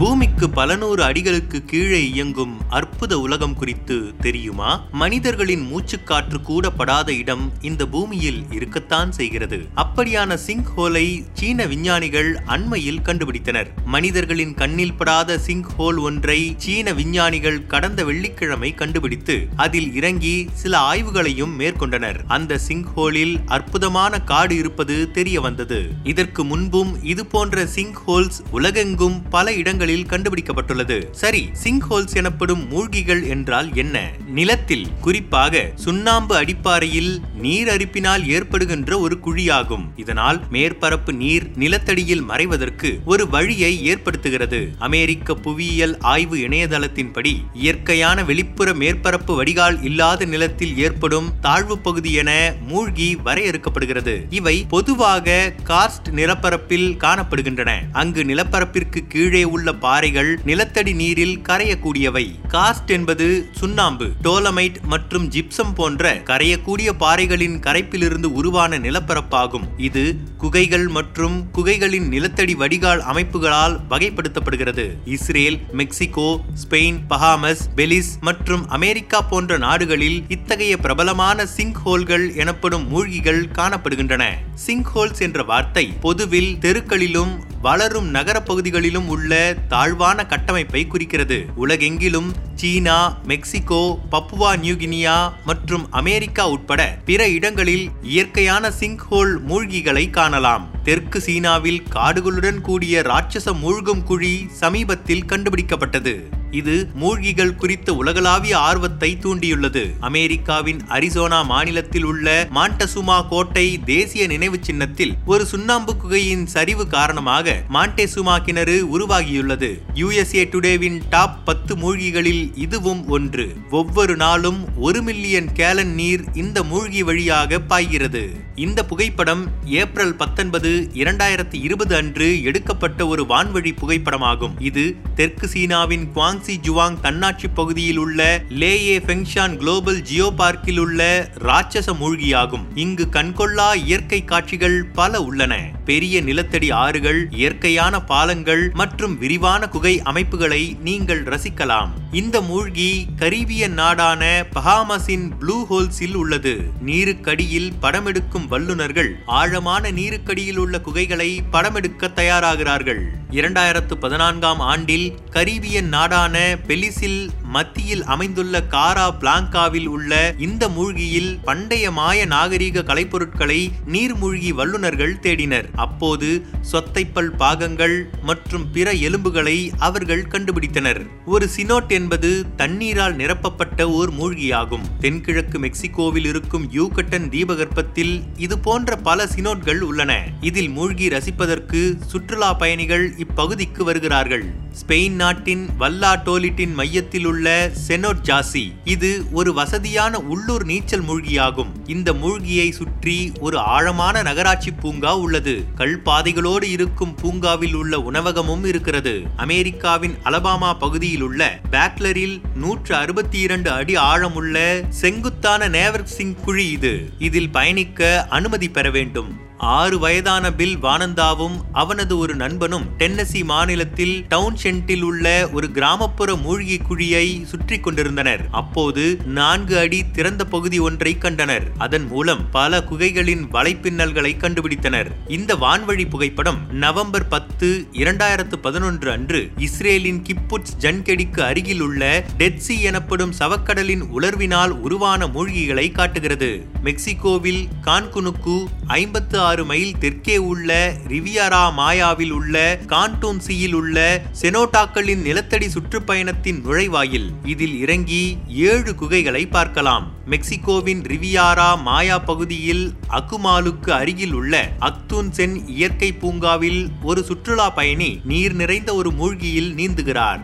பூமிக்கு பல நூறு அடிகளுக்கு கீழே இயங்கும் அற்புத உலகம் குறித்து தெரியுமா? மனிதர்களின் மூச்சுக்காற்று கூட படாத இடம் இந்த பூமியில் இருக்கத்தான் செய்கிறது. அப்படியான சிங்க் ஹோலை சீன விஞ்ஞானிகள் அண்மையில் கண்டுபிடித்தனர். மனிதர்களின் கண்ணில் படாத சிங்க் ஹோல் ஒன்றை சீன விஞ்ஞானிகள் கடந்த வெள்ளிக்கிழமை கண்டுபிடித்து அதில் இறங்கி சில ஆய்வுகளையும் மேற்கொண்டனர். அந்த சிங்க் ஹோலில் அற்புதமான காடு இருப்பது தெரிய வந்தது. இதற்கு முன்பும் இது போன்ற சிங்க் ஹோல்ஸ் உலகெங்கும் பல இடங்களில் கண்டுபிடிக்கப்பட்டுள்ளது. சரி சிங்க் ஹோல்ஸ் எனப்படும் மூழ்கிகள் என்றால் என்ன? நிலத்தில் குறிப்பாக சுண்ணாம்பு அடிப்பாறையில் நீர் அரிப்பினால் ஏற்படுகின்ற ஒரு குழியாகும். இதனால் மேற்பரப்பு நீர் நிலத்தடியில் மறைவதற்கு ஒரு வழியை ஏற்படுத்துகிறது. அமெரிக்க புவியியல் ஆய்வு இணையதளத்தின்படி இயற்கையான வெளிப்புற மேற்பரப்பு வடிகால் இல்லாத நிலத்தில் ஏற்படும் தாழ்வு பகுதி என மூழ்கி வரையறுக்கப்படுகிறது. இவை பொதுவாக கார்ஸ்ட் நிலப்பரப்பில் காணப்படுகின்றன. அங்கு நிலப்பரப்பிற்கு கீழே உள்ள பாறைகள் நிலத்தடி நீரில் கரையக்கூடியவை. காஸ்ட் என்பது சுண்ணாம்பு டோலமைட் மற்றும் ஜிப்சம் போன்ற கரையக்கூடிய பாறைகளின் கரைப்பிலிருந்து உருவான நிலப்பரப்பாகும். இது குகைகள் மற்றும் குகைகளின் நிலத்தடி வடிகால் அமைப்புகளால் வகைப்படுத்தப்படுகிறது. Israel Mexico Spain Bahamas Belize மற்றும் அமெரிக்கா போன்ற நாடுகளில் இத்தகைய பிரபலமான சிங்க் ஹோல்கள் எனப்படும் மூழ்கிகள் காணப்படுகின்றன. சிங்க் ஹோல்ஸ் என்ற வார்த்தை பொதுவில் தெருக்களிலும் வளரும் நகர பகுதிகளிலும் உள்ள தாழ்வான கட்டமைப்பை குறிக்கிறது. உலகெங்கிலும் China Mexico Papua New Guinea மற்றும் அமெரிக்கா உட்பட பிற இடங்களில் இயற்கையான சிங்க் ஹோல் மூழ்கிகளை காணலாம். தெற்கு சீனாவில் காடுகளுடன் கூடிய ராட்சச மூழ்கும் குழி சமீபத்தில் கண்டுபிடிக்கப்பட்டது. இது மூழ்கிகள் குறித்த உலகளாவிய ஆர்வத்தை தூண்டியுள்ளது. அமெரிக்காவின் அரிசோனா மாநிலத்தில் உள்ள மாண்டசுமா கோட்டை தேசிய நினைவு சின்னத்தில் ஒரு சுண்ணாம்பு குகையின் சரிவு காரணமாக மாண்டேசுமா கிணறு உருவாகியுள்ளது. யுஎஸ்ஏ டுடேவின் டாப் பத்து மூழ்கிகளில் இதுவும் ஒன்று. ஒவ்வொரு நாளும் ஒரு மில்லியன் கேலன் நீர் இந்த மூழ்கி வழியாக பாய்கிறது. இந்த புகைப்படம் ஏப்ரல் பத்தொன்பது இரண்டாயிரத்தி இருபது அன்று எடுக்கப்பட்ட ஒரு வான்வழி புகைப்படமாகும். இது தெற்கு சீனாவின் குவாங் குவாங்சி ஜுவாங் தன்னாட்சி பகுதியில் உள்ள லேயே ஃபெங்ஷான் குளோபல் ஜியோ பார்க்கில் உள்ள ராட்சச மூழ்கியாகும். இங்கு கண்கொள்ளா இயற்கை காட்சிகள் பல உள்ளன. பெரிய நிலத்தடி ஆறுகள் இயற்கையான பாலங்கள் மற்றும் விரிவான குகை அமைப்புகளை நீங்கள் ரசிக்கலாம். இந்த மூழ்கி கரீபியன் நாடான பஹாமஸின் ப்ளூ ஹோல்ஸில் உள்ளது. நீருக்கடியில் படமெடுக்கும் வல்லுநர்கள் ஆழமான நீருக்கடியில் உள்ள குகைகளை படமெடுக்க தயாராகிறார்கள். இரண்டாயிரத்து பதினான்காம் ஆண்டில் கரீபியன் நாடான பெலிசில் மத்தியில் அமைந்துள்ள காரா பிளாங்காவில் உள்ள இந்த மூழ்கியில் பண்டைய மாய நாகரீக கலைப்பொருட்களை நீர்மூழ்கி வல்லுநர்கள் தேடினர். அப்போது சொத்தைப்பல் பாகங்கள் மற்றும் பிற எலும்புகளை அவர்கள் கண்டுபிடித்தனர். ஒரு சினோட் என்பது தண்ணீரால் நிரப்பப்பட்ட ஓர் மூழ்கியாகும். தென்கிழக்கு மெக்சிகோவில் இருக்கும் யூகட்டன் தீபகற்பத்தில் இது போன்ற பல சினோட்கள் உள்ளன. இதில் மூழ்கி ரசிப்பதற்கு சுற்றுலா பயணிகள் இப்பகுதிக்கு வருகிறார்கள். ஸ்பெயின் நாட்டின் வல்லாட்டோலிட்டின் மையத்தில் உள்ள செனோட் ஜாசி இது ஒரு வசதியான உள்ளூர் நீச்சல் மூழ்கியாகும். இந்த மூழ்கியை சுற்றி ஒரு ஆழமான நகராட்சி பூங்கா உள்ளது. கல் பாதைகளோடு இருக்கும் பூங்காவில் உள்ள உணவகமும் இருக்கிறது. அமெரிக்காவின் அலபாமா பகுதியில் உள்ள பேக்லரில் நூற்று அறுபத்தி இரண்டு அடி ஆழமுள்ள செங்குத்தான நேவர்சிங் குழி இது. இதில் பயணிக்க அனுமதி பெற வேண்டும். ஆறு வயதான பில் வானந்தாவும் அவனது ஒரு நண்பனும் டென்னசி மாநிலத்தில் டவுன்ஷென்ட்டில் உள்ள ஒரு கிராமப்புற மூழ்கி குழியை சுற்றி கொண்டிருந்தனர். அப்போது நான்கு அடி திறந்த பகுதி ஒன்றை கண்டனர். அதன் மூலம் பல குகைகளின் வலைப்பின்னல்களை கண்டுபிடித்தனர். இந்த வான்வழி புகைப்படம் நவம்பர் பத்து இரண்டாயிரத்து பதினொன்று அன்று இஸ்ரேலின் கிப்புட்ஸ் ஜன்கெடிக்கு அருகில் உள்ள டெட்சி எனப்படும் சவக்கடலின் உலர்வினால் உருவான மூழ்கிகளை காட்டுகிறது. மெக்சிகோவில் கான்குனுக்கு ஐம்பத்து ஆறு மைல் தெற்கே உள்ள ரிவியாரா மாயாவில் உள்ள கான்டோன்சியில் உள்ள செனோட்டாக்களின் நிலத்தடி சுற்றுப்பயணத்தின் நுழைவாயில் இதில் இறங்கி ஏழு குகைகளை பார்க்கலாம். மெக்சிகோவின் ரிவியாரா மாயா பகுதியில் அகுமாலுக்கு அருகில் உள்ள அக்தூன் சென் இயற்கை பூங்காவில் ஒரு சுற்றுலா பயணி நீர் நிறைந்த ஒரு மூழ்கியில் நீந்துகிறார்.